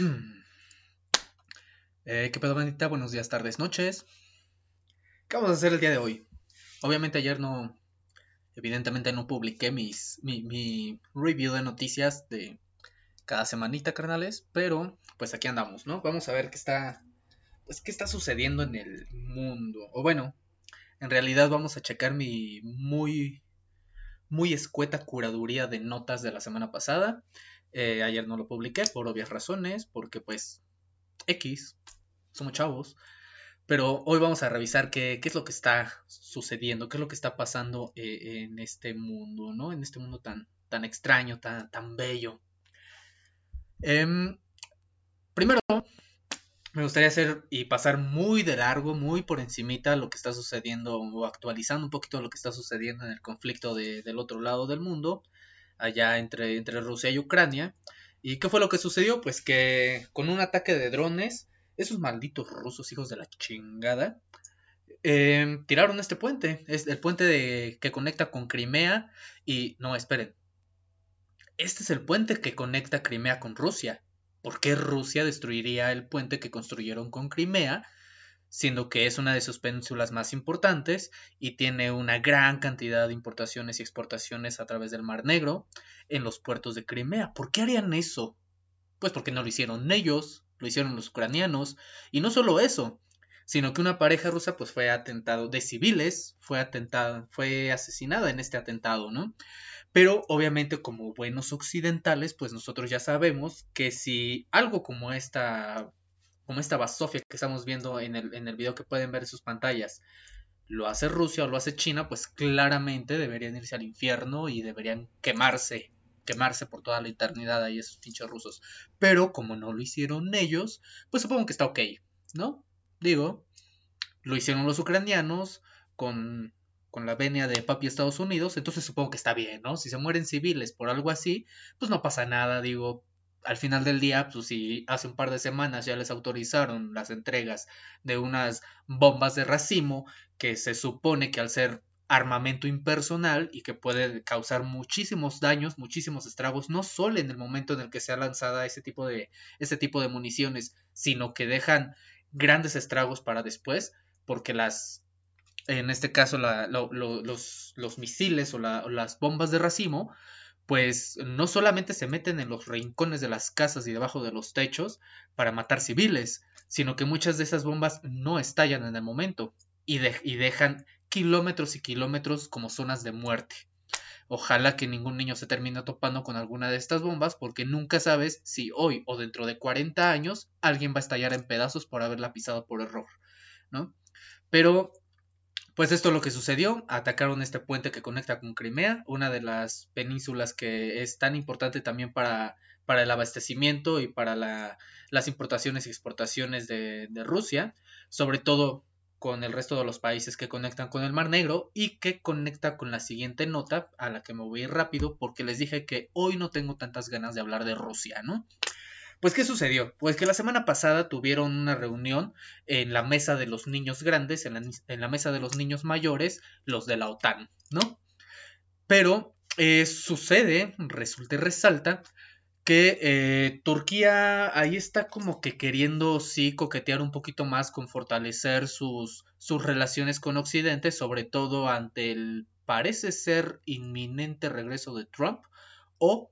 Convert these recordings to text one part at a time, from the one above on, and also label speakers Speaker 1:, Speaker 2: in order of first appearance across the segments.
Speaker 1: Eh, ¿Qué pedo, bandita? Buenos días, tardes, noches. ¿Qué vamos a hacer el día de hoy? Obviamente ayer no, evidentemente no publiqué mis, mi, mi review de noticias de cada semanita, carnales, pero pues aquí andamos, ¿no? Vamos a ver qué está, pues qué está sucediendo en el mundo. O bueno, en realidad vamos a checar mi muy, muy escueta curaduría de notas de la semana pasada. Eh, ayer no lo publiqué por obvias razones, porque pues X, somos chavos. Pero hoy vamos a revisar qué, qué, es lo que está sucediendo, qué es lo que está pasando eh, en este mundo, ¿no? En este mundo tan, tan extraño, tan, tan bello. Eh, primero, me gustaría hacer y pasar muy de largo, muy por encimita lo que está sucediendo o actualizando un poquito lo que está sucediendo en el conflicto de, del otro lado del mundo, allá entre, entre Rusia y Ucrania. ¿Y qué fue lo que sucedió? Pues que con un ataque de drones, esos malditos rusos hijos de la chingada, eh, tiraron este puente. Es el puente de, que conecta con Crimea y... No, esperen. Este es el puente que conecta Crimea con Rusia. ¿Por qué Rusia destruiría el puente que construyeron con Crimea? Siendo que es una de sus penínsulas más importantes y tiene una gran cantidad de importaciones y exportaciones a través del Mar Negro en los puertos de Crimea. ¿Por qué harían eso? Pues porque no lo hicieron ellos, lo hicieron los ucranianos, y no solo eso, sino que una pareja rusa pues fue atentado de civiles, fue atentada, fue asesinada en este atentado, ¿no? Pero obviamente como buenos occidentales, pues nosotros ya sabemos que si algo como esta como esta basofia que estamos viendo en el, en el video que pueden ver en sus pantallas, lo hace Rusia o lo hace China, pues claramente deberían irse al infierno y deberían quemarse, quemarse por toda la eternidad ahí esos pinches rusos. Pero como no lo hicieron ellos, pues supongo que está ok, ¿no? Digo, lo hicieron los ucranianos con, con la venia de papi Estados Unidos, entonces supongo que está bien, ¿no? Si se mueren civiles por algo así, pues no pasa nada, digo, al final del día, pues si hace un par de semanas ya les autorizaron las entregas de unas bombas de racimo que se supone que al ser armamento impersonal y que puede causar muchísimos daños, muchísimos estragos, no solo en el momento en el que sea lanzada ese tipo de, ese tipo de municiones, sino que dejan grandes estragos para después, porque las, en este caso la, lo, lo, los, los, misiles o, la, o las bombas de racimo, pues no solamente se meten en los rincones de las casas y debajo de los techos para matar civiles, sino que muchas de esas bombas no estallan en el momento y, de y dejan kilómetros y kilómetros como zonas de muerte. Ojalá que ningún niño se termine topando con alguna de estas bombas porque nunca sabes si hoy o dentro de 40 años alguien va a estallar en pedazos por haberla pisado por error, ¿no? Pero pues esto es lo que sucedió, atacaron este puente que conecta con Crimea, una de las penínsulas que es tan importante también para, para el abastecimiento y para la, las importaciones y exportaciones de, de Rusia, sobre todo con el resto de los países que conectan con el Mar Negro y que conecta con la siguiente nota a la que me voy a ir rápido porque les dije que hoy no tengo tantas ganas de hablar de Rusia, ¿no? Pues, ¿qué sucedió? Pues que la semana pasada tuvieron una reunión en la mesa de los niños grandes, en la, mesa de los niños mayores, los de la OTAN, ¿no? Pero eh, sucede, resulta y resalta, que eh, Turquía ahí está como que queriendo sí coquetear un poquito más con fortalecer sus, sus relaciones con Occidente, sobre todo ante el parece ser inminente regreso de Trump o,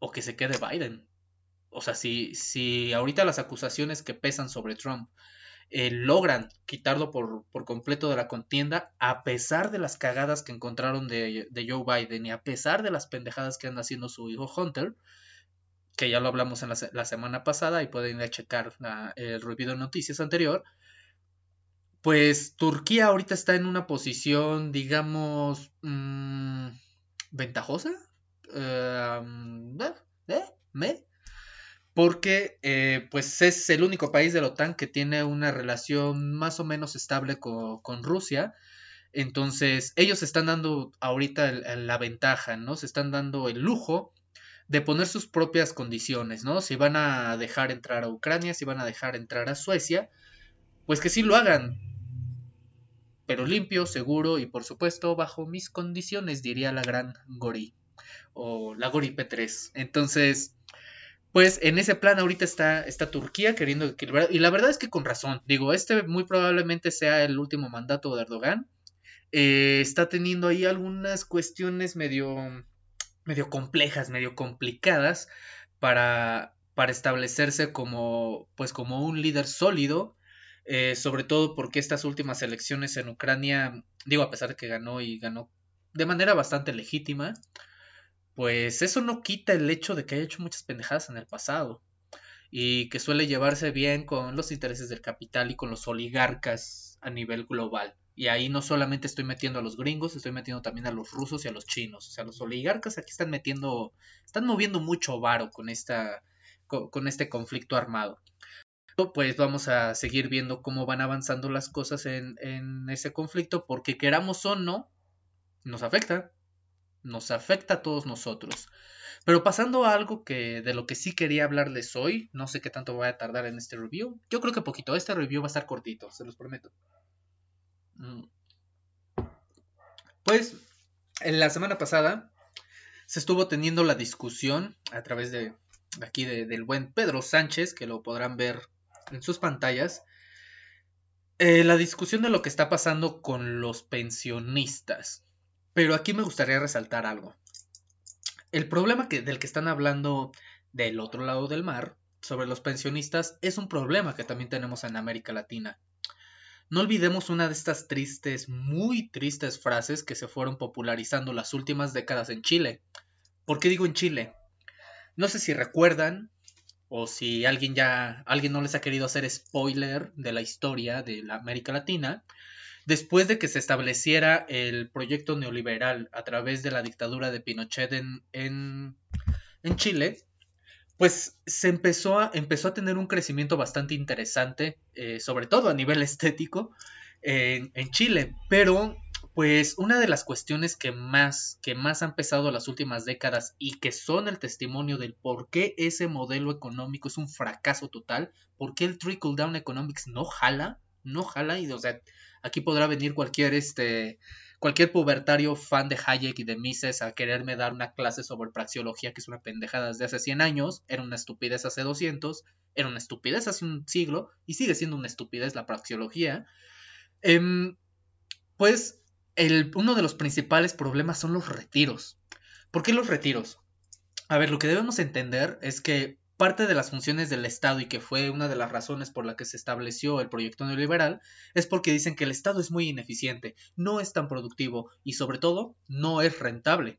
Speaker 1: o que se quede Biden o sea, si, si ahorita las acusaciones que pesan sobre Trump eh, logran quitarlo por, por, completo de la contienda, a pesar de las cagadas que encontraron de, de, Joe Biden y a pesar de las pendejadas que anda haciendo su hijo Hunter, que ya lo hablamos en la, semana pasada y pueden ir a checar el review de noticias anterior, pues Turquía ahorita está en una posición, digamos, mmm, ventajosa. Uh, ¿eh? ¿Eh? Porque eh, pues es el único país de la OTAN que tiene una relación más o menos estable con, Rusia. Entonces, ellos están dando ahorita la ventaja, ¿no? Se están dando el lujo de poner sus propias condiciones, ¿no? Si van a dejar entrar a Ucrania, si van a dejar entrar a Suecia, pues que sí lo hagan. Pero limpio, seguro y por supuesto bajo mis condiciones, diría la gran Gori. O la Gori P3. Entonces, Pues en ese plan ahorita está, está Turquía queriendo equilibrar, y la verdad es que con razón, digo, este muy probablemente sea el último mandato de Erdogan, eh, está teniendo ahí algunas cuestiones medio, medio complejas, medio complicadas para, establecerse como, pues como un líder sólido, eh, sobre todo porque estas últimas elecciones en Ucrania, digo, a pesar de que ganó y ganó de manera bastante legítima, pues eso no quita el hecho de que haya hecho muchas pendejadas en el pasado y que suele llevarse bien con los intereses del capital y con los oligarcas a nivel global. Y ahí no solamente estoy metiendo a los gringos, estoy metiendo también a los rusos y a los chinos. O sea, los oligarcas aquí están metiendo, están moviendo mucho varo con, esta, con, este conflicto armado. Pues vamos a seguir viendo cómo van avanzando las cosas en, en ese conflicto, porque queramos o no, nos afecta. Nos afecta a todos nosotros. Pero pasando a algo que de lo que sí quería hablarles hoy, no sé qué tanto voy a tardar en este review. Yo creo que poquito, este review va a estar cortito, se los prometo. Mm. Pues en la semana pasada se estuvo teniendo la discusión a través de aquí del buen Pedro Sánchez, que lo podrán ver en sus pantallas, eh, la discusión de lo que está pasando con los pensionistas. Pero aquí me gustaría resaltar algo. El problema del que están hablando del otro lado del mar sobre los pensionistas es un problema que también tenemos en América Latina. No olvidemos una de estas tristes, muy tristes frases que se fueron popularizando las últimas décadas en Chile. ¿Por qué digo en Chile? No sé si recuerdan o si alguien ya alguien no les ha querido hacer spoiler de la historia de la América Latina, después de que se estableciera el proyecto neoliberal a través de la dictadura de Pinochet en, en, en Chile, pues se empezó a, empezó a tener un crecimiento bastante interesante, eh, sobre todo a nivel estético, en, Chile. Pero, pues, una de las cuestiones que más, que más han pesado las últimas décadas y que son el testimonio del por qué ese modelo económico es un fracaso total, por qué el trickle down economics no jala, no jala, y o sea, aquí podrá venir cualquier este cualquier pubertario fan de Hayek y de Mises a quererme dar una clase sobre praxeología, que es una pendejada desde hace 100 años, era una estupidez hace 200, era una estupidez hace un siglo y sigue siendo una estupidez la praxeología, em, pues el, uno de los principales problemas son los retiros. ¿Por qué los retiros? A ver, lo que debemos entender es que Parte de las funciones del Estado y que fue una de las razones por la que se estableció el proyecto neoliberal es porque dicen que el Estado es muy ineficiente, no es tan productivo y sobre todo no es rentable.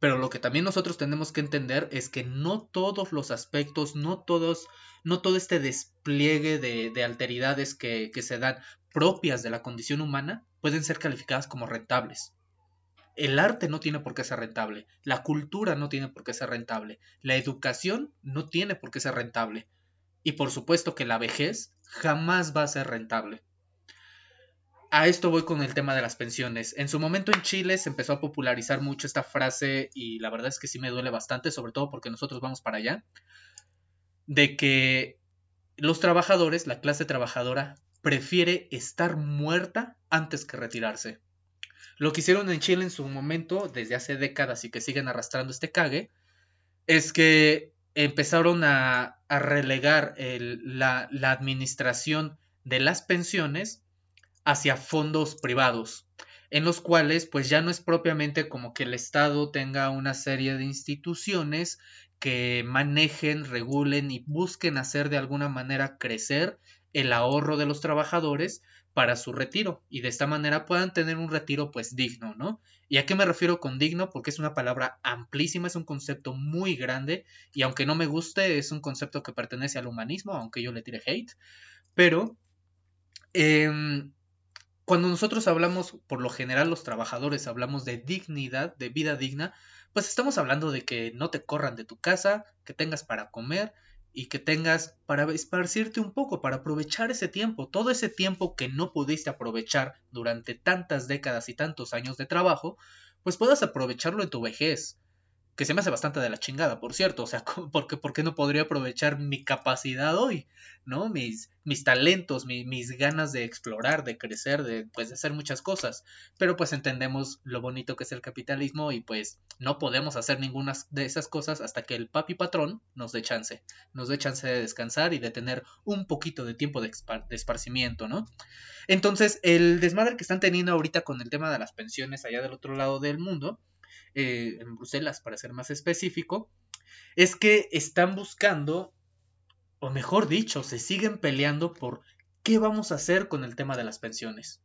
Speaker 1: Pero lo que también nosotros tenemos que entender es que no todos los aspectos, no todos, no todo este despliegue de, de alteridades que, que se dan propias de la condición humana pueden ser calificadas como rentables. El arte no tiene por qué ser rentable, la cultura no tiene por qué ser rentable, la educación no tiene por qué ser rentable. Y por supuesto que la vejez jamás va a ser rentable. A esto voy con el tema de las pensiones. En su momento en Chile se empezó a popularizar mucho esta frase y la verdad es que sí me duele bastante, sobre todo porque nosotros vamos para allá, de que los trabajadores, la clase trabajadora, prefiere estar muerta antes que retirarse. Lo que hicieron en Chile en su momento, desde hace décadas y que siguen arrastrando este cague, es que empezaron a, relegar la, la administración de las pensiones hacia fondos privados, en los cuales pues ya no es propiamente como que el Estado tenga una serie de instituciones que manejen, regulen y busquen hacer de alguna manera crecer el ahorro de los trabajadores, para su retiro y de esta manera puedan tener un retiro pues digno, ¿no? ¿Y a qué me refiero con digno? Porque es una palabra amplísima, es un concepto muy grande y aunque no me guste es un concepto que pertenece al humanismo, aunque yo le tire hate, pero em, cuando nosotros hablamos, por lo general los trabajadores hablamos de dignidad, de vida digna, pues estamos hablando de que no te corran de tu casa, que tengas para comer, y que tengas para esparcirte un poco, para aprovechar ese tiempo, todo ese tiempo que no pudiste aprovechar durante tantas décadas y tantos años de trabajo, pues puedas aprovecharlo en tu vejez. Que se me hace bastante de la chingada, por cierto, o sea, porque ¿por qué no podría aprovechar mi capacidad hoy, ¿no? Mis, mis talentos, mis ganas de explorar, de crecer, de, pues, de hacer muchas cosas, pero pues entendemos lo bonito que es el capitalismo y pues no podemos hacer ninguna de esas cosas hasta que el papi patrón nos dé chance, nos dé chance de descansar y de tener un poquito de tiempo de, de esparcimiento, ¿no? Entonces, el desmadre que están teniendo ahorita con el tema de las pensiones allá del otro lado del mundo, eh, en Bruselas para ser más específico, es que están buscando, o mejor dicho, se siguen peleando por qué vamos a hacer con el tema de las pensiones.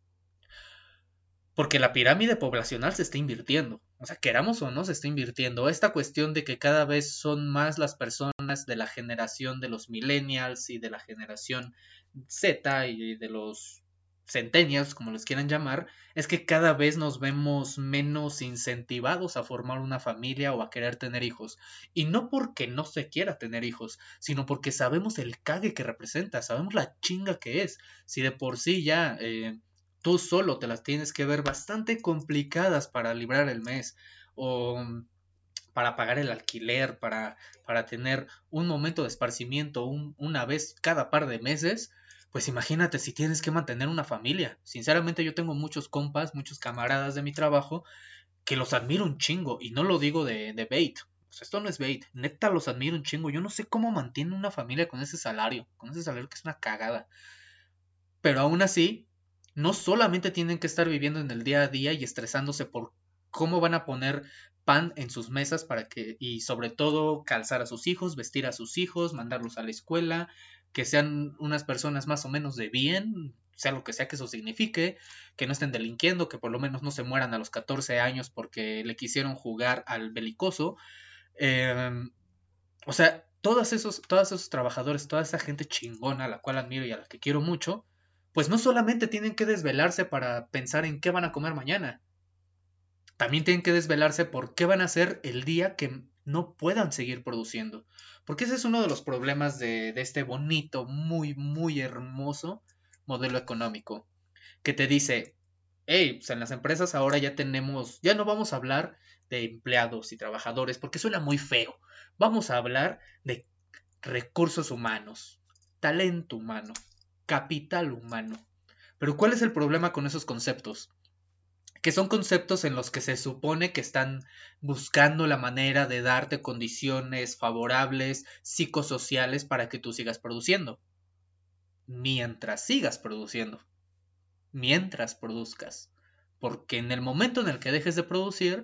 Speaker 1: Porque la pirámide poblacional se está invirtiendo. O sea, queramos o no, se está invirtiendo. Esta cuestión de que cada vez son más las personas de la generación de los millennials y de la generación Z y de los centenias, como les quieran llamar, es que cada vez nos vemos menos incentivados a formar una familia o a querer tener hijos. Y no porque no se quiera tener hijos, sino porque sabemos el cague que representa, sabemos la chinga que es. Si de por sí ya eh, tú solo te las tienes que ver bastante complicadas para librar el mes o para pagar el alquiler, para, para tener un momento de esparcimiento una vez cada par de meses, pues imagínate si tienes que mantener una familia. Sinceramente yo tengo muchos compas, muchos camaradas de mi trabajo que los admiro un chingo y no lo digo de, de bait. Sea, esto no es bait. Neta los admiro un chingo. Yo no sé cómo mantiene una familia con ese salario. Con ese salario que es una cagada. Pero aún así, no solamente tienen que estar viviendo en el día a día y estresándose por cómo van a poner pan en sus mesas para que y sobre todo calzar a sus hijos, vestir a sus hijos, mandarlos a la escuela, que sean unas personas más o menos de bien, sea lo que sea que eso signifique, que no estén delinquiendo, que por lo menos no se mueran a los 14 años porque le quisieron jugar al belicoso. Em, o sea, todos esos, todos esos trabajadores, toda esa gente chingona a la cual admiro y a la que quiero mucho, pues no solamente tienen que desvelarse para pensar en qué van a comer mañana, también tienen que desvelarse por qué van a hacer el día que no puedan seguir produciendo. Porque ese es uno de los problemas de, este bonito, muy, muy hermoso modelo económico. Que te dice, hey, pues en las empresas ahora ya tenemos, ya no vamos a hablar de empleados y trabajadores porque suena muy feo. Vamos a hablar de recursos humanos, talento humano, capital humano. Pero ¿cuál es el problema con esos conceptos? Que son conceptos en los que se supone que están buscando la manera de darte condiciones favorables psicosociales para que tú sigas produciendo. Mientras sigas produciendo. Mientras produzcas. Porque en el momento en el que dejes de producir,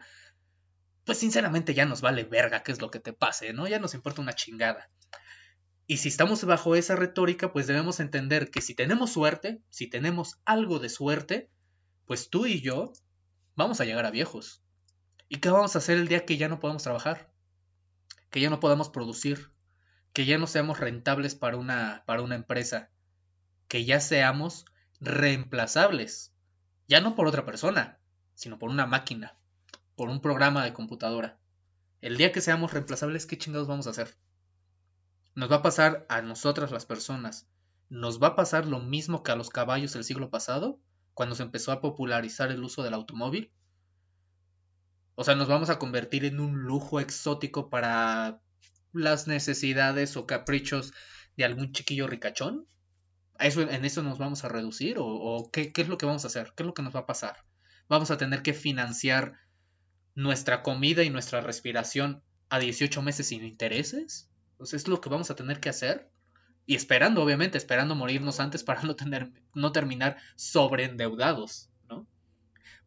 Speaker 1: pues sinceramente ya nos vale verga qué es lo que te pase, ¿no? Ya nos importa una chingada. Y si estamos bajo esa retórica, pues debemos entender que si tenemos suerte, si tenemos algo de suerte, pues tú y yo vamos a llegar a viejos. ¿Y qué vamos a hacer el día que ya no podamos trabajar? Que ya no podamos producir, que ya no seamos rentables para una, para una empresa, que ya seamos reemplazables, ya no por otra persona, sino por una máquina, por un programa de computadora. El día que seamos reemplazables, ¿qué chingados vamos a hacer? Nos va a pasar a nosotras las personas. ¿Nos va a pasar lo mismo que a los caballos del siglo pasado? Cuando se empezó a popularizar el uso del automóvil. O sea, nos vamos a convertir en un lujo exótico para las necesidades o caprichos de algún chiquillo ricachón. eso, ¿En eso nos vamos a reducir? ¿O, qué, es lo que vamos a hacer? ¿Qué es lo que nos va a pasar? ¿Vamos a tener que financiar nuestra comida y nuestra respiración a 18 meses sin intereses? Es lo que vamos a tener que hacer y esperando, obviamente, esperando morirnos antes para no, tener, no terminar sobreendeudados, ¿no?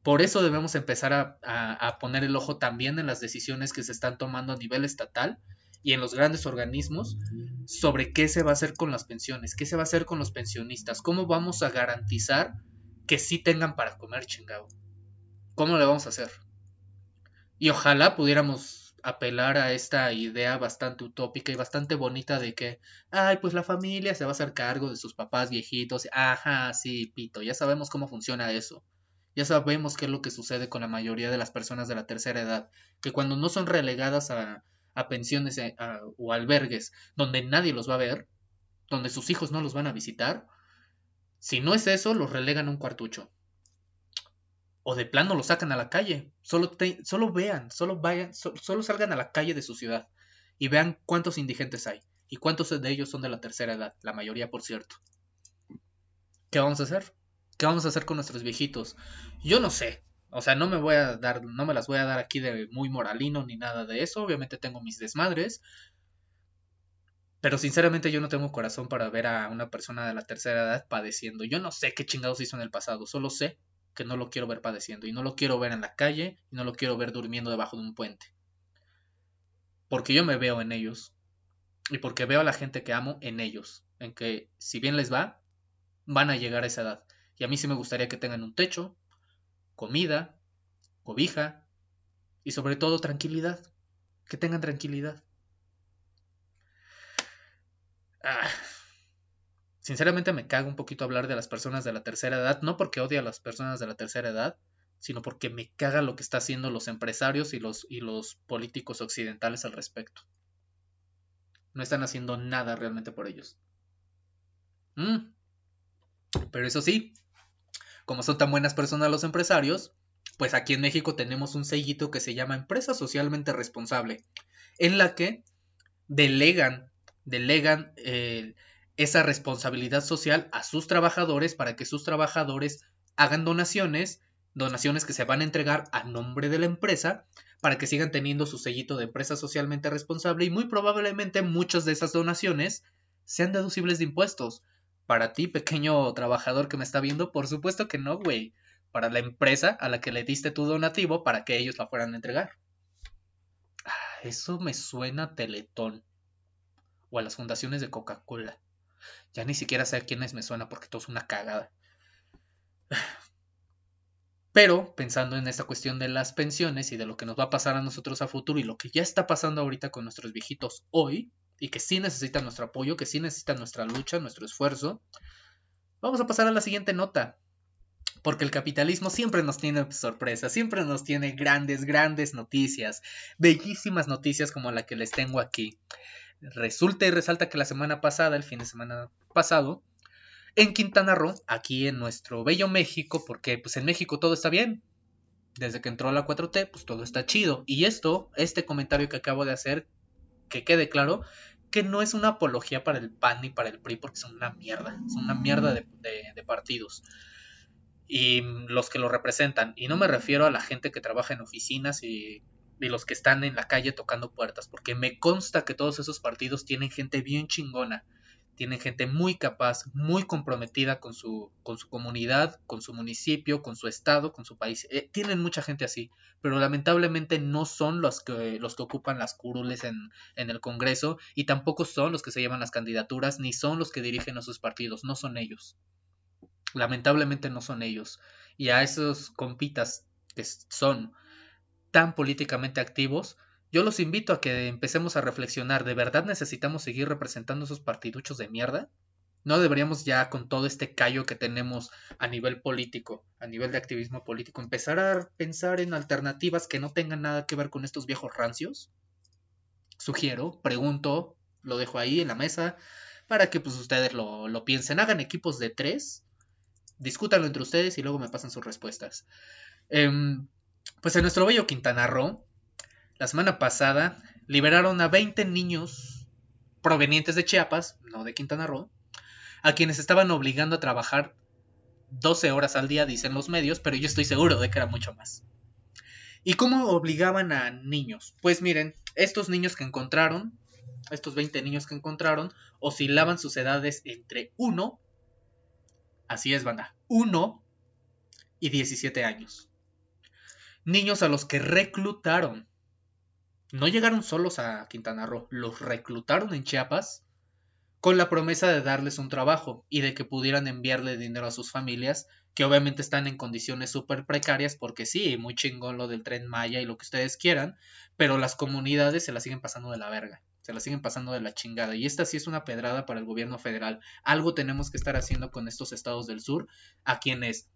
Speaker 1: Por eso debemos empezar a, a, poner el ojo también en las decisiones que se están tomando a nivel estatal y en los grandes organismos sobre qué se va a hacer con las pensiones, qué se va a hacer con los pensionistas, cómo vamos a garantizar que sí tengan para comer chingado. ¿Cómo le vamos a hacer? Y ojalá pudiéramos apelar a esta idea bastante utópica y bastante bonita de que, ay, pues la familia se va a hacer cargo de sus papás viejitos. Ajá, sí, pito, ya sabemos cómo funciona eso. Ya sabemos qué es lo que sucede con la mayoría de las personas de la tercera edad, que cuando no son relegadas a, a pensiones eh, o albergues donde nadie los va a ver, donde sus hijos no los van a visitar, si no es eso, los relegan a un cuartucho. O de plano lo sacan a la calle. Solo, solo vean, solo vayan, solo salgan a la calle de su ciudad y vean cuántos indigentes hay y cuántos de ellos son de la tercera edad, la mayoría por cierto. ¿Qué vamos a hacer? ¿Qué vamos a hacer con nuestros viejitos? Yo no sé. O sea, no me voy a dar, no me las voy a dar aquí de muy moralino ni nada de eso. Obviamente tengo mis desmadres. Pero sinceramente yo no tengo corazón para ver a una persona de la tercera edad padeciendo. Yo no sé qué chingados hizo en el pasado. Solo sé que no lo quiero ver padeciendo. Y no lo quiero ver en la calle. Y no lo quiero ver durmiendo debajo de un puente. Porque yo me veo en ellos. Y porque veo a la gente que amo en ellos. En que si bien les va, van a llegar a esa edad. Y a mí sí me gustaría que tengan un techo, comida, cobija y sobre todo tranquilidad. Que tengan tranquilidad. Ah. Sinceramente me cago un poquito hablar de las personas de la tercera edad, no porque odie a las personas de la tercera edad, sino porque me caga lo que están haciendo los empresarios y los, y los políticos occidentales al respecto. No están haciendo nada realmente por ellos. Mm. Pero eso sí, como son tan buenas personas los empresarios, pues aquí en México tenemos un sellito que se llama Empresa Socialmente Responsable, en la que delegan, delegan eh, esa responsabilidad social a sus trabajadores para que sus trabajadores hagan donaciones, donaciones que se van a entregar a nombre de la empresa para que sigan teniendo su sellito de empresa socialmente responsable y muy probablemente muchas de esas donaciones sean deducibles de impuestos. Para ti, pequeño trabajador que me está viendo, por supuesto que no, güey. Para la empresa a la que le diste tu donativo para que ellos la fueran a entregar. Ah, eso me suena a Teletón. O a las fundaciones de Coca-Cola. Ya ni siquiera sé a quiénes me suena porque todo es una cagada. Pero pensando en esta cuestión de las pensiones y de lo que nos va a pasar a nosotros a futuro y lo que ya está pasando ahorita con nuestros viejitos hoy, y que sí necesitan nuestro apoyo, que sí necesitan nuestra lucha, nuestro esfuerzo, vamos a pasar a la siguiente nota. Porque el capitalismo siempre nos tiene sorpresas, siempre nos tiene grandes, grandes noticias, bellísimas noticias como la que les tengo aquí. Resulta y resalta que la semana pasada, el fin de semana pasado, en Quintana Roo, aquí en nuestro bello México, porque pues en México todo está bien. Desde que entró la 4T, pues todo está chido. Y esto, este comentario que acabo de hacer, que quede claro, que no es una apología para el PAN ni para el PRI porque son una mierda, son una mierda de, partidos. Y los que lo representan, y no me refiero a la gente que trabaja en oficinas y, y los que están en la calle tocando puertas, porque me consta que todos esos partidos tienen gente bien chingona tienen gente muy capaz, muy comprometida con su, con su comunidad, con su municipio, con su estado, con su país. Eh, tienen mucha gente así, pero lamentablemente no son los que, los que ocupan las curules en, en el Congreso y tampoco son los que se llevan las candidaturas, ni son los que dirigen a sus partidos, no son ellos. Lamentablemente no son ellos. Y a esos compitas que son tan políticamente activos, yo los invito a que empecemos a reflexionar, ¿de verdad necesitamos seguir representando esos partiduchos de mierda? ¿No deberíamos ya con todo este callo que tenemos a nivel político, a nivel de activismo político, empezar a pensar en alternativas que no tengan nada que ver con estos viejos rancios? Sugiero, pregunto, lo dejo ahí en la mesa para que pues ustedes lo, lo piensen. Hagan equipos de tres, discútanlo entre ustedes y luego me pasan sus respuestas. Em, pues en nuestro bello Quintana Roo la semana pasada liberaron a 20 niños provenientes de Chiapas, no de Quintana Roo, a quienes estaban obligando a trabajar 12 horas al día, dicen los medios, pero yo estoy seguro de que era mucho más. ¿Y cómo obligaban a niños? Pues miren, estos niños que encontraron, estos 20 niños que encontraron, oscilaban sus edades entre 1, así es banda, 1 y 17 años. Niños a los que reclutaron no llegaron solos a Quintana Roo, los reclutaron en Chiapas con la promesa de darles un trabajo y de que pudieran enviarle dinero a sus familias, que obviamente están en condiciones súper precarias, porque sí, muy chingón lo del tren Maya y lo que ustedes quieran, pero las comunidades se la siguen pasando de la verga, se la siguen pasando de la chingada. Y esta sí es una pedrada para el gobierno federal. Algo tenemos que estar haciendo con estos estados del sur, a quienes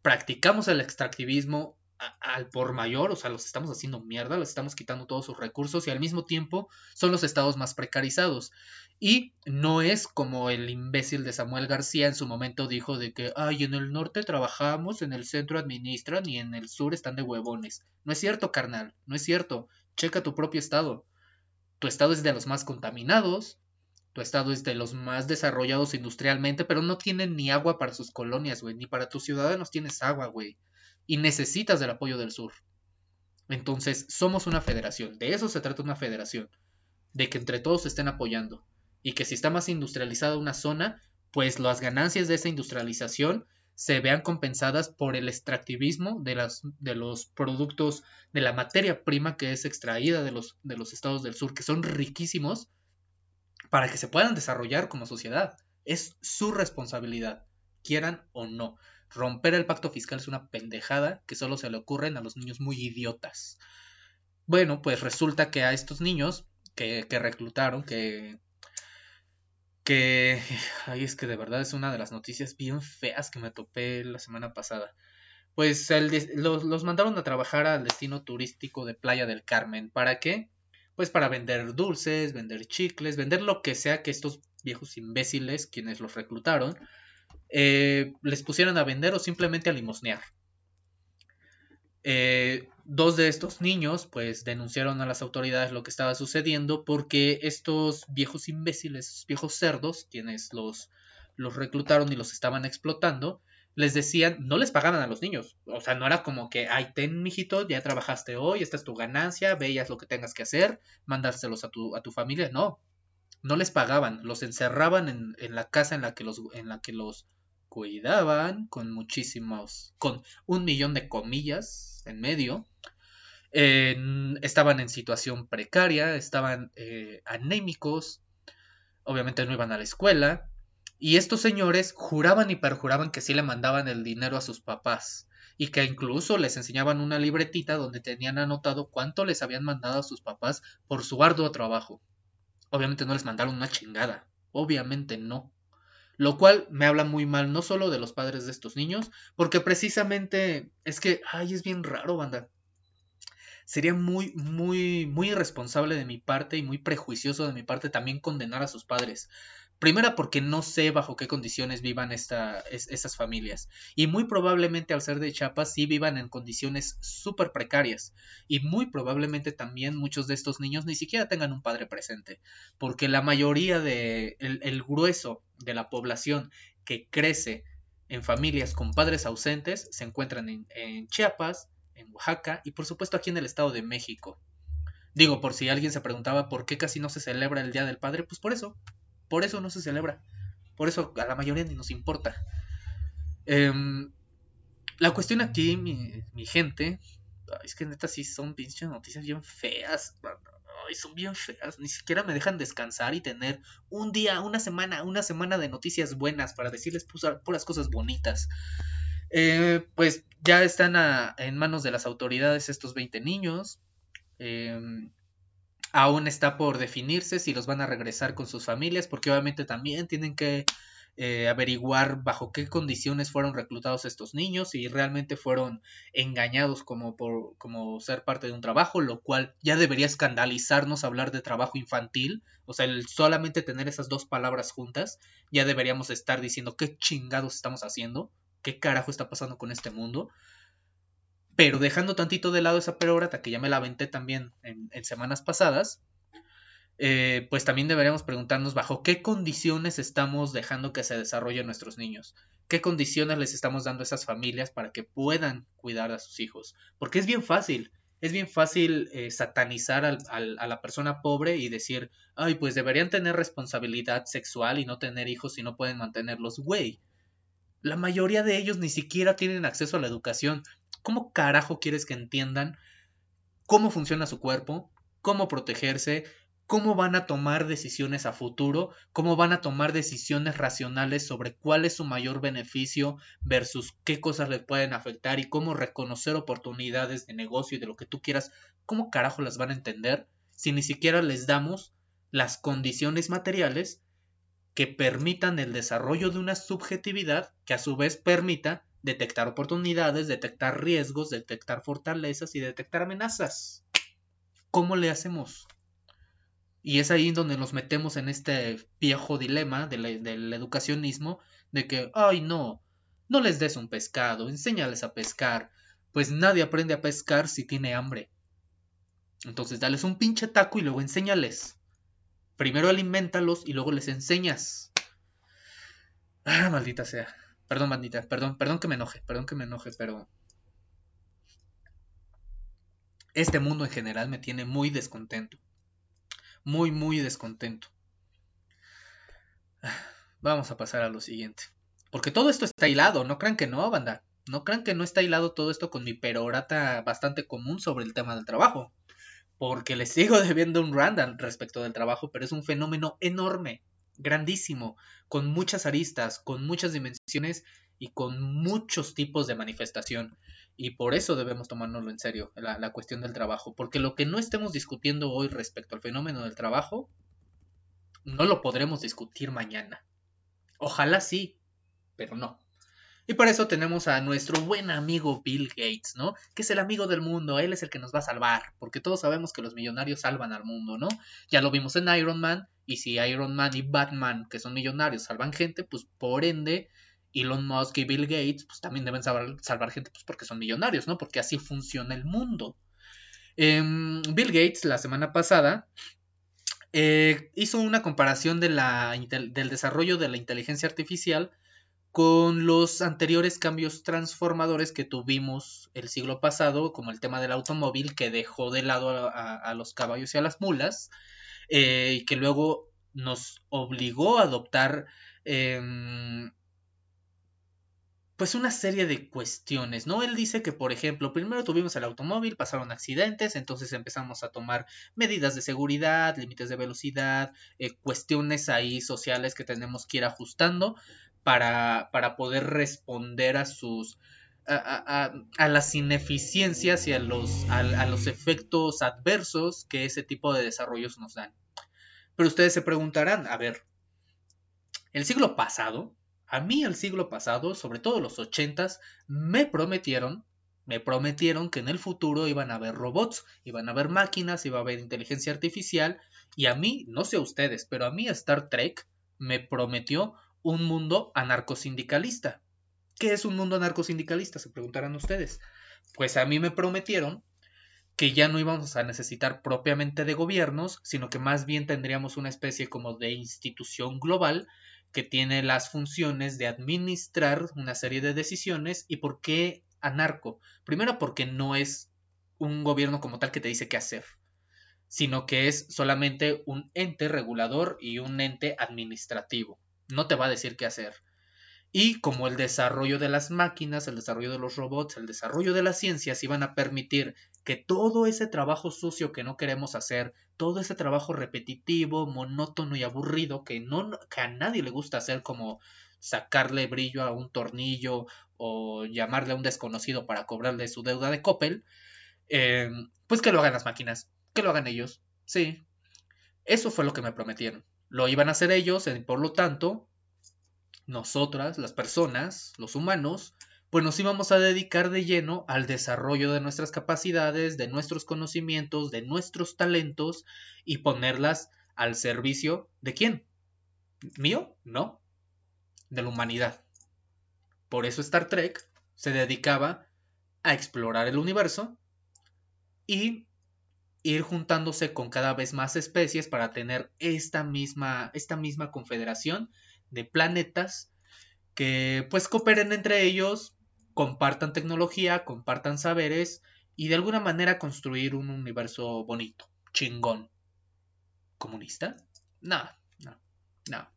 Speaker 1: practicamos el extractivismo al por mayor, o sea, los estamos haciendo mierda, les estamos quitando todos sus recursos y al mismo tiempo son los estados más precarizados. Y no es como el imbécil de Samuel García en su momento dijo de que, ay, en el norte trabajamos, en el centro administran y en el sur están de huevones. No es cierto, carnal, no es cierto. Checa tu propio estado. Tu estado es de los más contaminados, tu estado es de los más desarrollados industrialmente, pero no tienen ni agua para sus colonias, güey, ni para tus ciudadanos tienes agua, güey. Y necesitas del apoyo del sur. Entonces, somos una federación, de eso se trata una federación, de que entre todos se estén apoyando y que si está más industrializada una zona, pues las ganancias de esa industrialización se vean compensadas por el extractivismo de, las, de los productos, de la materia prima que es extraída de los, de los estados del sur, que son riquísimos, para que se puedan desarrollar como sociedad. Es su responsabilidad, quieran o no. Romper el pacto fiscal es una pendejada que solo se le ocurren a los niños muy idiotas. Bueno, pues resulta que a estos niños que, que reclutaron, que que ay, es que de verdad es una de las noticias bien feas que me topé la semana pasada. Pues los, los, mandaron a trabajar al destino turístico de Playa del Carmen. ¿Para qué? Pues para vender dulces, vender chicles, vender lo que sea que estos viejos imbéciles, quienes los reclutaron, eh, les pusieran a vender o simplemente a limosnear. Eh, dos de estos niños pues denunciaron a las autoridades lo que estaba sucediendo porque estos viejos imbéciles, viejos cerdos, quienes los, reclutaron y los estaban explotando, les decían, no les pagaban a los niños. O sea, no era como que, ay, ten, mijito, ya trabajaste hoy, esta es tu ganancia, veías lo que tengas que hacer, mandárselos a tu, a tu familia. No, no les pagaban, los encerraban en, la casa en la que los, en la que los cuidaban con muchísimos, con un millón de comillas en medio. estaban en situación precaria, estaban eh, anémicos, obviamente no iban a la escuela, y estos señores juraban y perjuraban que sí le mandaban el dinero a sus papás, y que incluso les enseñaban una libretita donde tenían anotado cuánto les habían mandado a sus papás por su arduo trabajo. Obviamente no les mandaron una chingada, obviamente no. Lo cual me habla muy mal no solo de los padres de estos niños, porque precisamente es que, ay, es bien raro, banda. Sería muy, muy, muy irresponsable de mi parte y muy prejuicioso de mi parte también condenar a sus padres. Primera porque no sé bajo qué condiciones vivan esta, esas familias. Y muy probablemente al ser de Chiapas sí vivan en condiciones súper precarias. Y muy probablemente también muchos de estos niños ni siquiera tengan un padre presente. Porque la mayoría de, el, grueso de la población que crece en familias con padres ausentes se encuentran en, en Chiapas, en Oaxaca y por supuesto aquí en el Estado de México. Digo, por si alguien se preguntaba por qué casi no se celebra el Día del Padre, pues por eso, por eso no se celebra. Por eso a la mayoría ni nos importa. Em, la cuestión aquí, mi, gente, es que neta sí son pinches noticias bien feas. Ay, son bien feas. Ni siquiera me dejan descansar y tener un día, una semana, una semana de noticias buenas para decirles puras cosas bonitas. Eh, pues ya están en manos de las autoridades estos 20 niños. Eh, aún está por definirse si los van a regresar con sus familias, porque obviamente también tienen que eh, averiguar bajo qué condiciones fueron reclutados estos niños, y realmente fueron engañados como por como ser parte de un trabajo, lo cual ya debería escandalizarnos hablar de trabajo infantil, o sea, el solamente tener esas dos palabras juntas, ya deberíamos estar diciendo qué chingados estamos haciendo, qué carajo está pasando con este mundo. Pero dejando tantito de lado esa perógrata que ya me la aventé también en, semanas pasadas, eh, pues también deberíamos preguntarnos bajo qué condiciones estamos dejando que se desarrollen nuestros niños, qué condiciones les estamos dando a esas familias para que puedan cuidar a sus hijos. Porque es bien fácil, es bien fácil eh, satanizar a la persona pobre y decir, ay, pues deberían tener responsabilidad sexual y no tener hijos si no pueden mantenerlos, güey. La mayoría de ellos ni siquiera tienen acceso a la educación. ¿Cómo carajo quieres que entiendan cómo funciona su cuerpo, cómo protegerse, cómo van a tomar decisiones a futuro, cómo van a tomar decisiones racionales sobre cuál es su mayor beneficio versus qué cosas les pueden afectar y cómo reconocer oportunidades de negocio y de lo que tú quieras, cómo carajo las van a entender si ni siquiera les damos las condiciones materiales que permitan el desarrollo de una subjetividad que a su vez permita detectar oportunidades, detectar riesgos, detectar fortalezas y detectar amenazas. ¿Cómo le hacemos? Y es ahí donde nos metemos en este viejo dilema del, del educacionismo de que, ay no, no les des un pescado, enséñales a pescar, pues nadie aprende a pescar si tiene hambre. Entonces dales un pinche taco y luego enséñales. Primero alimentalos y luego les enseñas. Ah, maldita sea. Perdón, bandita, perdón, perdón que me enoje, perdón que me enoje, pero este mundo en general me tiene muy descontento. Muy, muy descontento. Vamos a pasar a lo siguiente. Porque todo esto está hilado, no crean que no, banda. No crean que no está hilado todo esto con mi perorata bastante común sobre el tema del trabajo. Porque les sigo debiendo un random respecto del trabajo, pero es un fenómeno enorme, grandísimo, con muchas aristas, con muchas dimensiones y con muchos tipos de manifestación. Y por eso debemos tomárnoslo en serio, la, la, cuestión del trabajo. Porque lo que no estemos discutiendo hoy respecto al fenómeno del trabajo, no lo podremos discutir mañana. Ojalá sí, pero no. Y por eso tenemos a nuestro buen amigo Bill Gates, ¿no? Que es el amigo del mundo, él es el que nos va a salvar, porque todos sabemos que los millonarios salvan al mundo, ¿no? Ya lo vimos en Iron Man, y si Iron Man y Batman, que son millonarios, salvan gente, pues por ende, Elon Musk y Bill Gates, pues también deben salvar, salvar gente, pues porque son millonarios, ¿no? Porque así funciona el mundo. Eh, Bill Gates, la semana pasada, eh, hizo una comparación del desarrollo de la inteligencia artificial con los anteriores cambios transformadores que tuvimos el siglo pasado, como el tema del automóvil que dejó de lado a, los caballos y a las mulas, eh, y que luego nos obligó a adoptar em, pues una serie de cuestiones, ¿no? Él dice que, por ejemplo, primero tuvimos el automóvil, pasaron accidentes, entonces empezamos a tomar medidas de seguridad, límites de velocidad, eh, cuestiones ahí sociales que tenemos que ir ajustando para, para poder responder a sus... A, a, las ineficiencias y a los, a los efectos adversos que ese tipo de desarrollos nos dan. Pero ustedes se preguntarán, a ver, el siglo pasado, a mí el siglo pasado, sobre todo los ochentas, me prometieron, me prometieron que en el futuro iban a haber robots, iban a haber máquinas, iba a haber inteligencia artificial, y a mí, no sé a ustedes, pero a mí Star Trek me prometió un mundo anarcosindicalista. ¿Qué es un mundo anarcosindicalista? Se preguntarán ustedes. Pues a mí me prometieron que ya no íbamos a necesitar propiamente de gobiernos, sino que más bien tendríamos una especie como de institución global que tiene las funciones de administrar una serie de decisiones. ¿Y por qué anarco? Primero porque no es un gobierno como tal que te dice qué hacer, sino que es solamente un ente regulador y un ente administrativo. No te va a decir qué hacer. Y como el desarrollo de las máquinas, el desarrollo de los robots, el desarrollo de las ciencias iban a permitir que todo ese trabajo sucio que no queremos hacer, todo ese trabajo repetitivo, monótono y aburrido que, no, que a nadie le gusta hacer como sacarle brillo a un tornillo o llamarle a un desconocido para cobrarle su deuda de Coppel, eh, pues que lo hagan las máquinas, que lo hagan ellos. Sí, eso fue lo que me prometieron. Lo iban a hacer ellos, y por lo tanto, nosotras, las personas, los humanos, pues nos íbamos a dedicar de lleno al desarrollo de nuestras capacidades, de nuestros conocimientos, de nuestros talentos y ponerlas al servicio de quién? ¿Mío? No, de la humanidad. Por eso Star Trek se dedicaba a explorar el universo y ir juntándose con cada vez más especies para tener esta misma, esta misma confederación de planetas que pues cooperen entre ellos, compartan tecnología, compartan saberes y de alguna manera construir un universo bonito, chingón. ¿Comunista? No, no, no.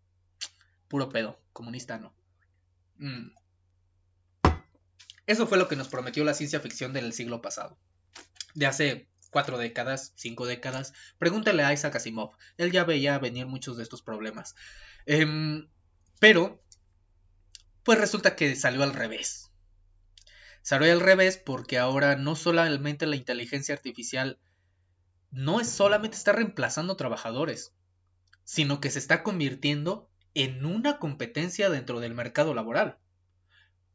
Speaker 1: Puro pedo, comunista no. Mm. Eso fue lo que nos prometió la ciencia ficción del siglo pasado. De hace cuatro décadas, cinco décadas. Pregúntale a Isaac Asimov. Él ya veía venir muchos de estos problemas. Em, pero, pues resulta que salió al revés. Salió al revés porque ahora no solamente la inteligencia artificial no es solamente está reemplazando trabajadores, sino que se está convirtiendo en una competencia dentro del mercado laboral.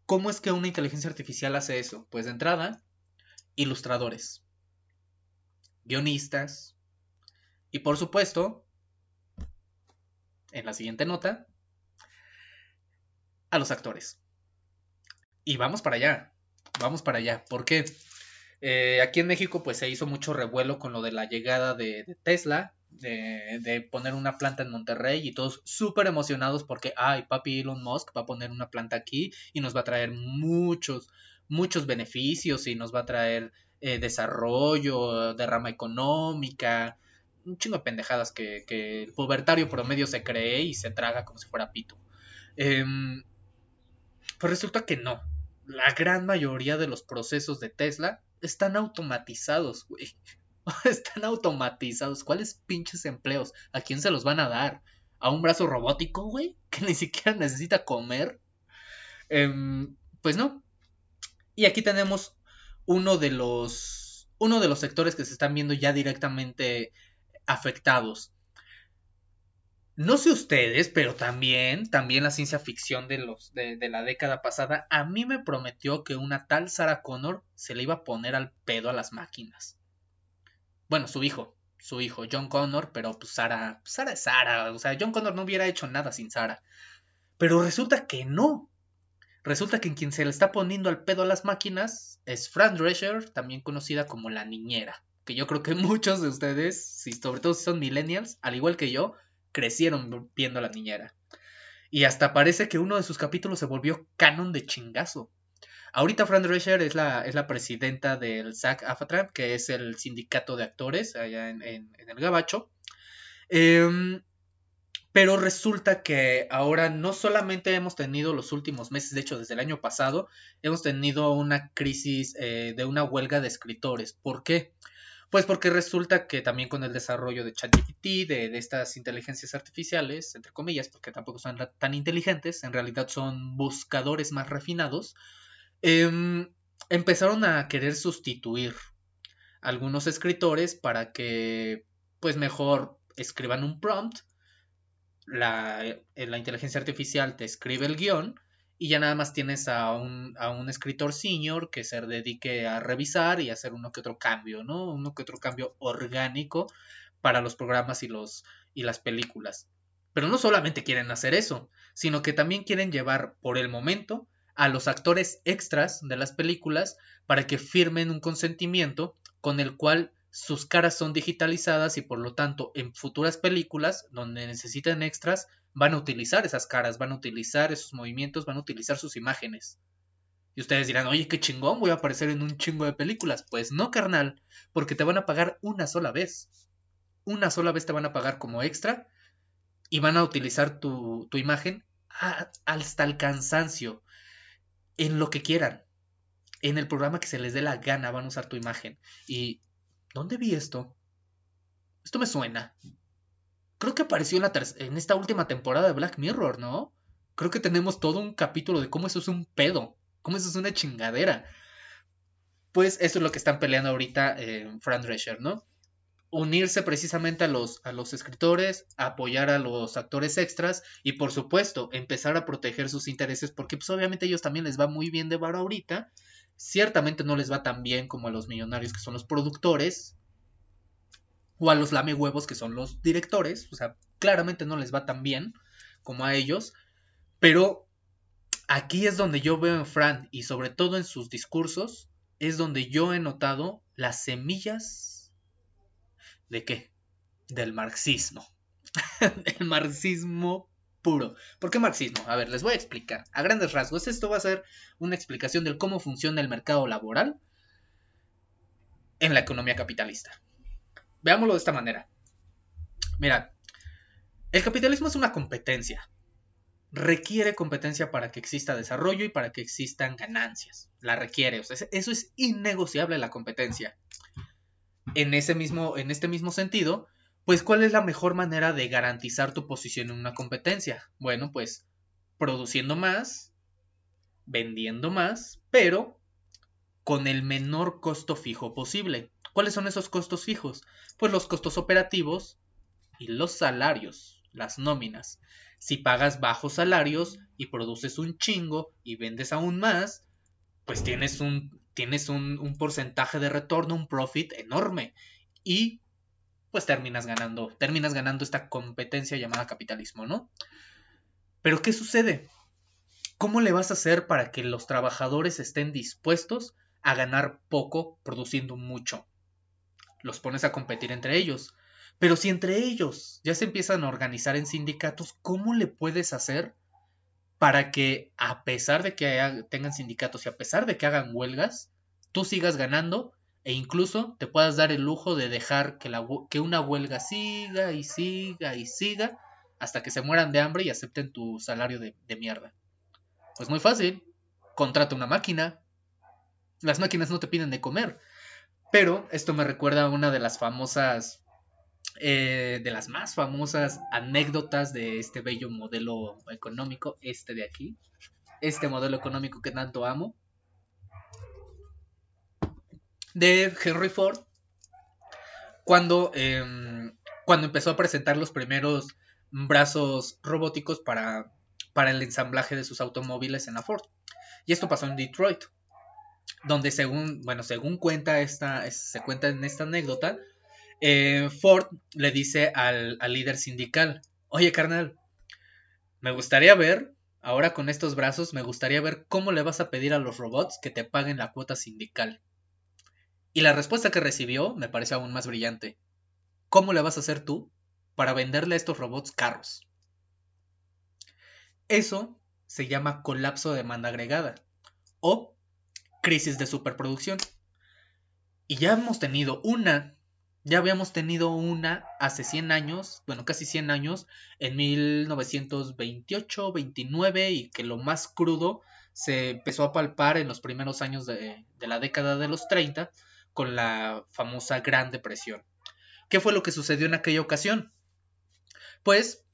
Speaker 1: ¿Cómo es que una inteligencia artificial hace eso? Pues de entrada, ilustradores, guionistas y por supuesto en la siguiente nota, a los actores. Y vamos para allá, vamos para allá. ¿Por qué? Eh, aquí en México pues se hizo mucho revuelo con lo de la llegada de, Tesla, de, poner una planta en Monterrey y todos súper emocionados porque, ay, papi Elon Musk va a poner una planta aquí y nos va a traer muchos, muchos beneficios y nos va a traer eh, desarrollo, derrama económica, un chingo de pendejadas que, el pubertario promedio se cree y se traga como si fuera pito. Em, pues resulta que no. La gran mayoría de los procesos de Tesla están automatizados, güey. Están automatizados. ¿Cuáles pinches empleos? ¿A quién se los van a dar? ¿A un brazo robótico, güey? Que ni siquiera necesita comer. Em, pues no. Y aquí tenemos uno de los. Uno de los sectores que se están viendo ya directamente afectados. No sé ustedes, pero también, también la ciencia ficción de, los, de, la década pasada, a mí me prometió que una tal Sarah Connor se le iba a poner al pedo a las máquinas. Bueno, su hijo, su hijo, John Connor, pero pues Sarah, Sarah es Sarah, o sea, John Connor no hubiera hecho nada sin Sarah. Pero resulta que no. Resulta que quien se le está poniendo al pedo a las máquinas es Fran Drescher, también conocida como la niñera. Que yo creo que muchos de ustedes, si, sobre todo si son millennials, al igual que yo, crecieron viendo a la niñera. Y hasta parece que uno de sus capítulos se volvió canon de chingazo. Ahorita Fran Drescher es la, es la presidenta del SAG AFATRAP, que es el sindicato de actores allá en, el Gabacho. Em, pero resulta que ahora no solamente hemos tenido los últimos meses, de hecho desde el año pasado, hemos tenido una crisis eh, de una huelga de escritores. ¿Por qué? Pues porque resulta que también con el desarrollo de ChatGPT, de, estas inteligencias artificiales, entre comillas, porque tampoco son tan inteligentes, en realidad son buscadores más refinados, em, empezaron a querer sustituir algunos escritores para que, pues mejor escriban un prompt, la, eh, la inteligencia artificial te escribe el guion y ya nada más tienes a un, a un escritor senior que se dedique a revisar y hacer uno que otro cambio, ¿no? Uno que otro cambio orgánico para los programas y, los, y las películas. Pero no solamente quieren hacer eso, sino que también quieren llevar por el momento a los actores extras de las películas para que firmen un consentimiento con el cual sus caras son digitalizadas y por lo tanto en futuras películas donde necesiten extras van a utilizar esas caras, van a utilizar esos movimientos, van a utilizar sus imágenes. Y ustedes dirán, oye, qué chingón, voy a aparecer en un chingo de películas. Pues no, carnal, porque te van a pagar una sola vez. Una sola vez te van a pagar como extra y van a utilizar tu, tu imagen hasta el cansancio, en lo que quieran. En el programa que se les dé la gana van a usar tu imagen. ¿Y dónde vi esto? Esto me suena creo que apareció en, esta última temporada de Black Mirror, ¿no? Creo que tenemos todo un capítulo de cómo eso es un pedo, cómo eso es una chingadera. Pues eso es lo que están peleando ahorita en Fran Drescher, ¿no? Unirse precisamente a los, escritores, apoyar a los actores extras y por supuesto empezar a proteger sus intereses porque pues obviamente a ellos también les va muy bien de bar ahorita. Ciertamente no les va tan bien como a los millonarios que son los productores, o a los lame huevos que son los directores, o sea, claramente no les va tan bien como a ellos, pero aquí es donde yo veo en Fran y sobre todo en sus discursos, es donde yo he notado las semillas de qué? Del marxismo. El marxismo puro. ¿Por qué marxismo? A ver, les voy a explicar. A grandes rasgos, esto va a ser una explicación de cómo funciona el mercado laboral en la economía capitalista. Veámoslo de esta manera. Mira, el capitalismo es una competencia. Requiere competencia para que exista desarrollo y para que existan ganancias. La requiere. Eso es innegociable la competencia. En, ese mismo, en este mismo sentido, pues ¿cuál es la mejor manera de garantizar tu posición en una competencia? Bueno, pues produciendo más, vendiendo más, pero con el menor costo fijo posible. ¿Cuáles son esos costos fijos? Pues los costos operativos y los salarios, las nóminas. Si pagas bajos salarios y produces un chingo y vendes aún más, pues tienes un, tienes un, porcentaje de retorno, un profit enorme. Y pues terminas ganando, terminas ganando esta competencia llamada capitalismo, ¿no? Pero ¿qué sucede? ¿Cómo le vas a hacer para que los trabajadores estén dispuestos a ganar poco produciendo mucho? Los pones a competir entre ellos. Pero si entre ellos ya se empiezan a organizar en sindicatos, ¿cómo le puedes hacer para que a pesar de que tengan sindicatos y a pesar de que hagan huelgas, tú sigas ganando e incluso te puedas dar el lujo de dejar que, una huelga siga y siga y siga hasta que se mueran de hambre y acepten tu salario de, mierda. Pues muy fácil, contrata una máquina. Las máquinas no te piden de comer. Pero esto me recuerda a una de las famosas, eh, de las más famosas anécdotas de este bello modelo económico, este de aquí, este modelo económico que tanto amo, de Henry Ford cuando, em, cuando empezó a presentar los primeros brazos robóticos para, para el ensamblaje de sus automóviles en la Ford. Y esto pasó en Detroit, donde según, bueno, según cuenta esta, se cuenta en esta anécdota, eh, Ford le dice al, al líder sindical, oye carnal, me gustaría ver, ahora con estos brazos, me gustaría ver cómo le vas a pedir a los robots que te paguen la cuota sindical. Y la respuesta que recibió me parece aún más brillante. ¿Cómo le vas a hacer tú para venderle a estos robots carros? Eso se llama colapso de demanda agregada o crisis de superproducción. Y ya hemos tenido una, ya habíamos tenido una hace 100 años, bueno, casi 100 años, en 1928, 29, y que lo más crudo se empezó a palpar en los primeros años de, de la década de los 30, con la famosa Gran Depresión. ¿Qué fue lo que sucedió en aquella ocasión? Pues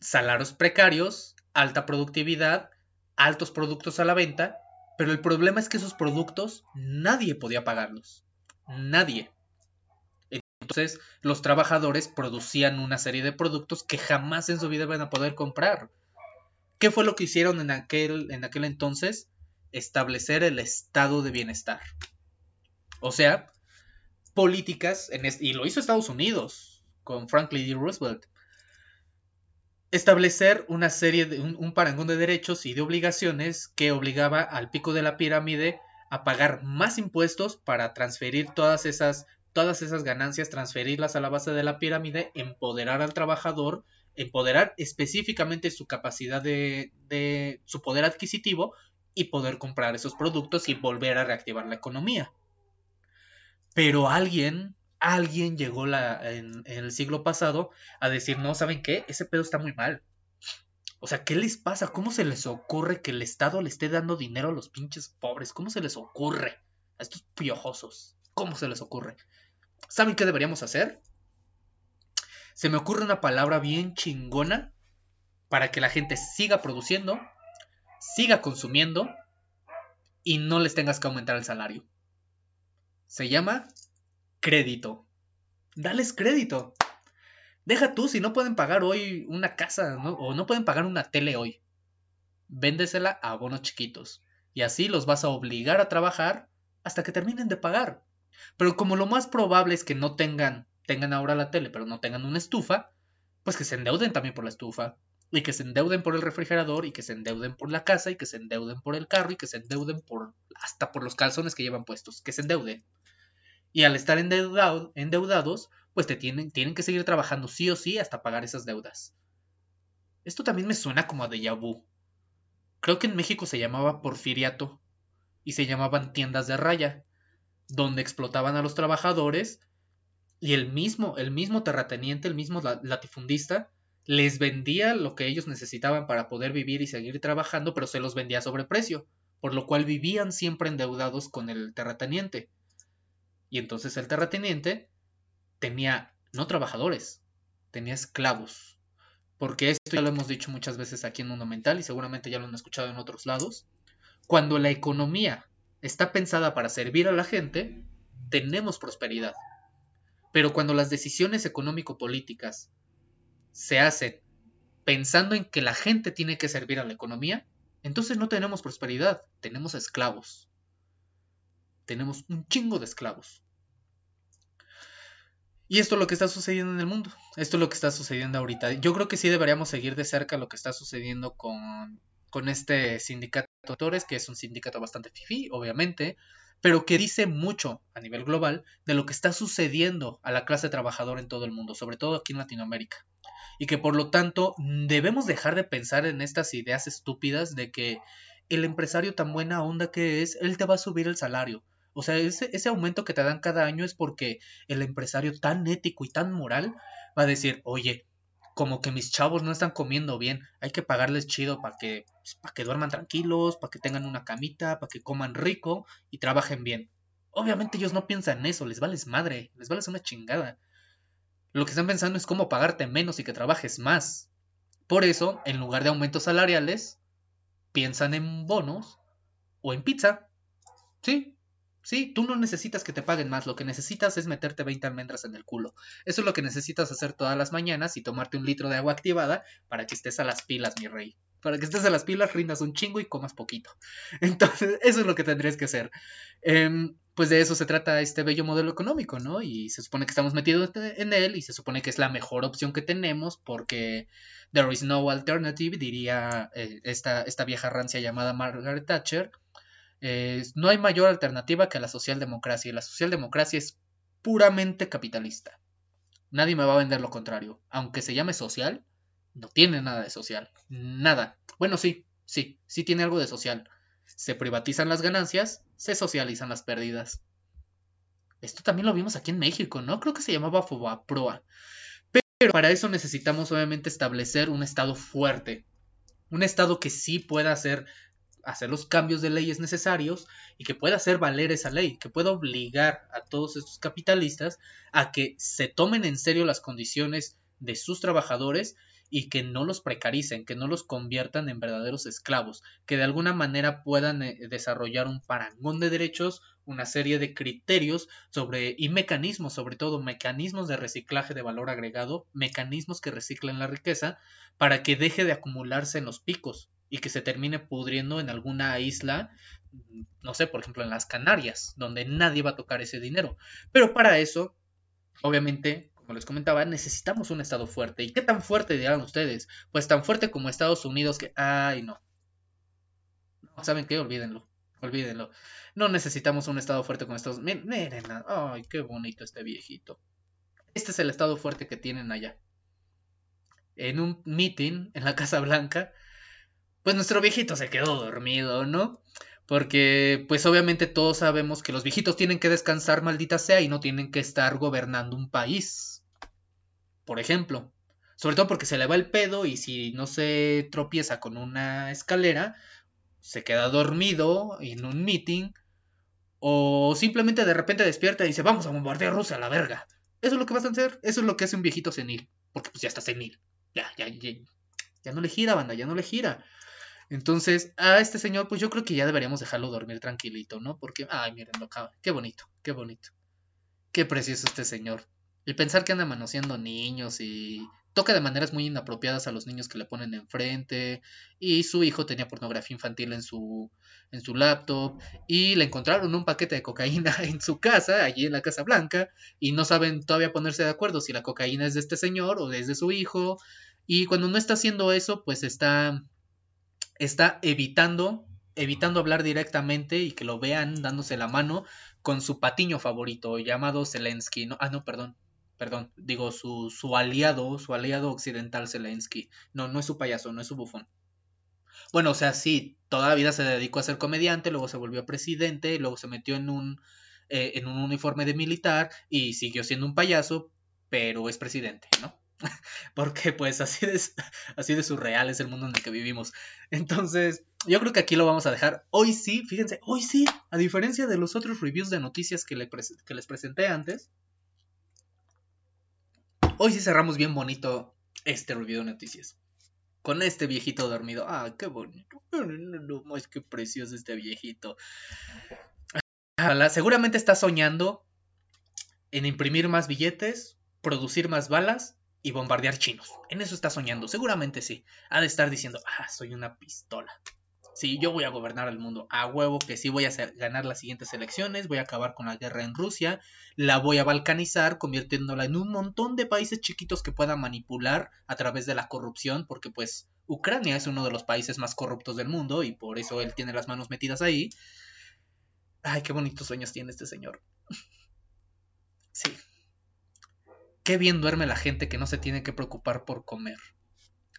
Speaker 1: salarios precarios, alta productividad, altos productos a la venta, pero el problema es que esos productos nadie podía pagarlos. Nadie. Entonces los trabajadores producían una serie de productos que jamás en su vida van a poder comprar. ¿Qué fue lo que hicieron en aquel, en aquel entonces? Establecer el estado de bienestar. O sea, políticas, en y lo hizo Estados Unidos con Franklin D. Roosevelt. Establecer una serie de un, parangón de derechos y de obligaciones que obligaba al pico de la pirámide a pagar más impuestos para transferir todas esas, todas esas ganancias, transferirlas a la base de la pirámide, empoderar al trabajador, empoderar específicamente su capacidad de, de su poder adquisitivo y poder comprar esos productos y volver a reactivar la economía. Pero alguien, alguien llegó la, en, el siglo pasado a decir, no, ¿saben qué? Ese pedo está muy mal. O sea, ¿qué les pasa? ¿Cómo se les ocurre que el Estado le esté dando dinero a los pinches pobres? ¿Cómo se les ocurre? A estos piojosos. ¿Cómo se les ocurre? ¿Saben qué deberíamos hacer? Se me ocurre una palabra bien chingona para que la gente siga produciendo, siga consumiendo y no les tengas que aumentar el salario. Se llama crédito. Dales crédito. Deja tú si no pueden pagar hoy una casa o no pueden pagar una tele hoy. Véndesela a bonos chiquitos. Y así los vas a obligar a trabajar hasta que terminen de pagar. Pero como lo más probable es que no tengan, tengan ahora la tele, pero no tengan una estufa, pues que se endeuden también por la estufa. Y que se endeuden por el refrigerador, y que se endeuden por la casa, y que se endeuden por el carro, y que se endeuden por hasta por los calzones que llevan puestos. Que se endeuden. Y al estar endeudados, pues te tienen, tienen que seguir trabajando sí o sí hasta pagar esas deudas. Esto también me suena como a déjà vu. Creo que en México se llamaba porfiriato y se llamaban tiendas de raya, donde explotaban a los trabajadores y el mismo, el mismo terrateniente, el mismo latifundista, les vendía lo que ellos necesitaban para poder vivir y seguir trabajando, pero se los vendía a sobreprecio, por lo cual vivían siempre endeudados con el terrateniente. Y entonces el terrateniente tenía no trabajadores, tenía esclavos. Porque esto ya lo hemos dicho muchas veces aquí en Mundo Mental y seguramente ya lo han escuchado en otros lados. Cuando la economía está pensada para servir a la gente, tenemos prosperidad. Pero cuando las decisiones económico-políticas se hacen pensando en que la gente tiene que servir a la economía, entonces no tenemos prosperidad, tenemos esclavos tenemos un chingo de esclavos. Y esto es lo que está sucediendo en el mundo. Esto es lo que está sucediendo ahorita. Yo creo que sí deberíamos seguir de cerca lo que está sucediendo con, con este sindicato de autores, que es un sindicato bastante fifi, obviamente, pero que dice mucho a nivel global de lo que está sucediendo a la clase trabajadora en todo el mundo, sobre todo aquí en Latinoamérica. Y que por lo tanto debemos dejar de pensar en estas ideas estúpidas de que el empresario tan buena onda que es, él te va a subir el salario. O sea, ese, ese aumento que te dan cada año es porque el empresario tan ético y tan moral va a decir, oye, como que mis chavos no están comiendo bien, hay que pagarles chido para que, pues, para que duerman tranquilos, para que tengan una camita, para que coman rico y trabajen bien. Obviamente ellos no piensan en eso, les vales madre, les vales una chingada. Lo que están pensando es cómo pagarte menos y que trabajes más. Por eso, en lugar de aumentos salariales, piensan en bonos o en pizza. Sí, Sí, tú no necesitas que te paguen más, lo que necesitas es meterte 20 almendras en el culo. Eso es lo que necesitas hacer todas las mañanas y tomarte un litro de agua activada para que estés a las pilas, mi rey. Para que estés a las pilas, rindas un chingo y comas poquito. Entonces, eso es lo que tendrías que hacer. Em, pues de eso se trata este bello modelo económico, ¿no? Y se supone que estamos metidos en él y se supone que es la mejor opción que tenemos porque there is no alternative, diría eh, esta, esta vieja rancia llamada Margaret Thatcher no hay mayor alternativa que la socialdemocracia y la socialdemocracia es puramente capitalista. Nadie me va a vender lo contrario. Aunque se llame social, no tiene nada de social. Nada. Bueno, sí, sí, sí tiene algo de social. Se privatizan las ganancias, se socializan las pérdidas. Esto también lo vimos aquí en México, ¿no? Creo que se llamaba Fobaproa. Pero para eso necesitamos obviamente establecer un Estado fuerte. Un Estado que sí pueda hacer hacer los cambios de leyes necesarios y que pueda hacer valer esa ley, que pueda obligar a todos estos capitalistas a que se tomen en serio las condiciones de sus trabajadores y que no los precaricen, que no los conviertan en verdaderos esclavos, que de alguna manera puedan eh, desarrollar un parangón de derechos, una serie de criterios sobre y mecanismos, sobre todo mecanismos de reciclaje de valor agregado, mecanismos que reciclen la riqueza para que deje de acumularse en los picos, y que se termine pudriendo en alguna isla, no sé, por ejemplo en las Canarias, donde nadie va a tocar ese dinero. Pero para eso, obviamente, como les comentaba, necesitamos un Estado fuerte. ¿Y qué tan fuerte dirán ustedes? Pues tan fuerte como Estados Unidos que, ay, no. No, ¿saben qué? Olvídenlo. Olvídenlo. No necesitamos un Estado fuerte como Estados Unidos. Miren, ay, qué bonito este viejito. Este es el Estado fuerte que tienen allá. En un meeting en la Casa Blanca, pues nuestro viejito se quedó dormido, ¿no? Porque pues obviamente todos sabemos que los viejitos tienen que descansar, maldita sea, y no tienen que estar gobernando un país. Por ejemplo. Sobre todo porque se le va el pedo y si no se tropieza con una escalera, se queda dormido en un meeting. O simplemente de repente despierta y dice, vamos a bombardear Rusia a la verga. Eso es lo que vas a hacer. Eso es lo que hace un viejito senil. Porque pues ya está senil. Ya, ya, ya. Ya no le gira, banda, ya no le gira. Entonces, a este señor, pues yo creo que ya deberíamos dejarlo dormir tranquilito, ¿no? Porque, ay, miren, lo qué bonito, qué bonito. Qué precioso este señor. Y pensar que anda manoseando niños y toca de maneras muy inapropiadas a los niños que le ponen enfrente. Y su hijo tenía pornografía infantil en su, en su laptop. Y le encontraron un paquete de cocaína en su casa, allí en la Casa Blanca. Y no saben todavía ponerse de acuerdo si la cocaína es de este señor o es de su hijo. Y cuando no está haciendo eso, pues está está evitando, evitando hablar directamente y que lo vean dándose la mano con su patiño favorito llamado Zelensky. No, ah, no, perdón, perdón, digo su, su aliado, su aliado occidental Zelensky. No, no es su payaso, no es su bufón. Bueno, o sea, sí, toda la vida se dedicó a ser comediante, luego se volvió presidente, luego se metió en un, eh, en un uniforme de militar y siguió siendo un payaso, pero es presidente, ¿no? porque pues así de, surreal es el mundo en el que vivimos. Entonces, yo creo que aquí lo vamos a dejar. Hoy sí, fíjense, hoy sí, a diferencia de los otros reviews de noticias que, les presenté antes, hoy sí cerramos bien bonito este review de noticias. Con este viejito dormido. Ah, qué bonito. No, es que precioso este viejito. Seguramente está soñando en imprimir más billetes, producir más balas y bombardear chinos. En eso está soñando, seguramente sí. Ha de estar diciendo, ah, soy una pistola. Sí, yo voy a gobernar el mundo. A huevo que sí voy a ganar las siguientes elecciones, voy a acabar con la guerra en Rusia, la voy a balcanizar, convirtiéndola en un montón de países chiquitos que puedan manipular a través de la corrupción, porque pues Ucrania es uno de los países más corruptos del mundo y por eso él tiene las manos metidas ahí. Ay, qué bonitos sueños tiene este señor. Sí. Qué bien duerme la gente que no se tiene que preocupar por comer.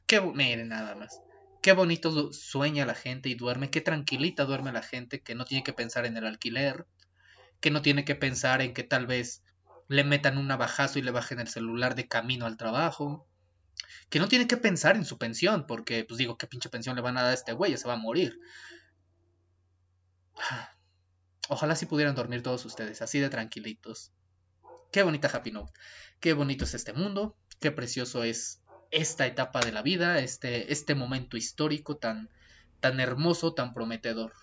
Speaker 1: Qué, miren nada más qué bonito sueña la gente y duerme, qué tranquilita duerme la gente que no tiene que pensar en el alquiler, que no tiene que pensar en que tal vez le metan un navajazo y le bajen el celular de camino al trabajo, que no tiene que pensar en su pensión, porque pues digo, qué pinche pensión le van a dar a este güey, se va a morir. Ojalá si pudieran dormir todos ustedes, así de tranquilitos. Qué bonita Happy Note. Qué bonito es este mundo. Qué precioso es esta etapa de la vida, este, este momento histórico tan, tan hermoso, tan prometedor.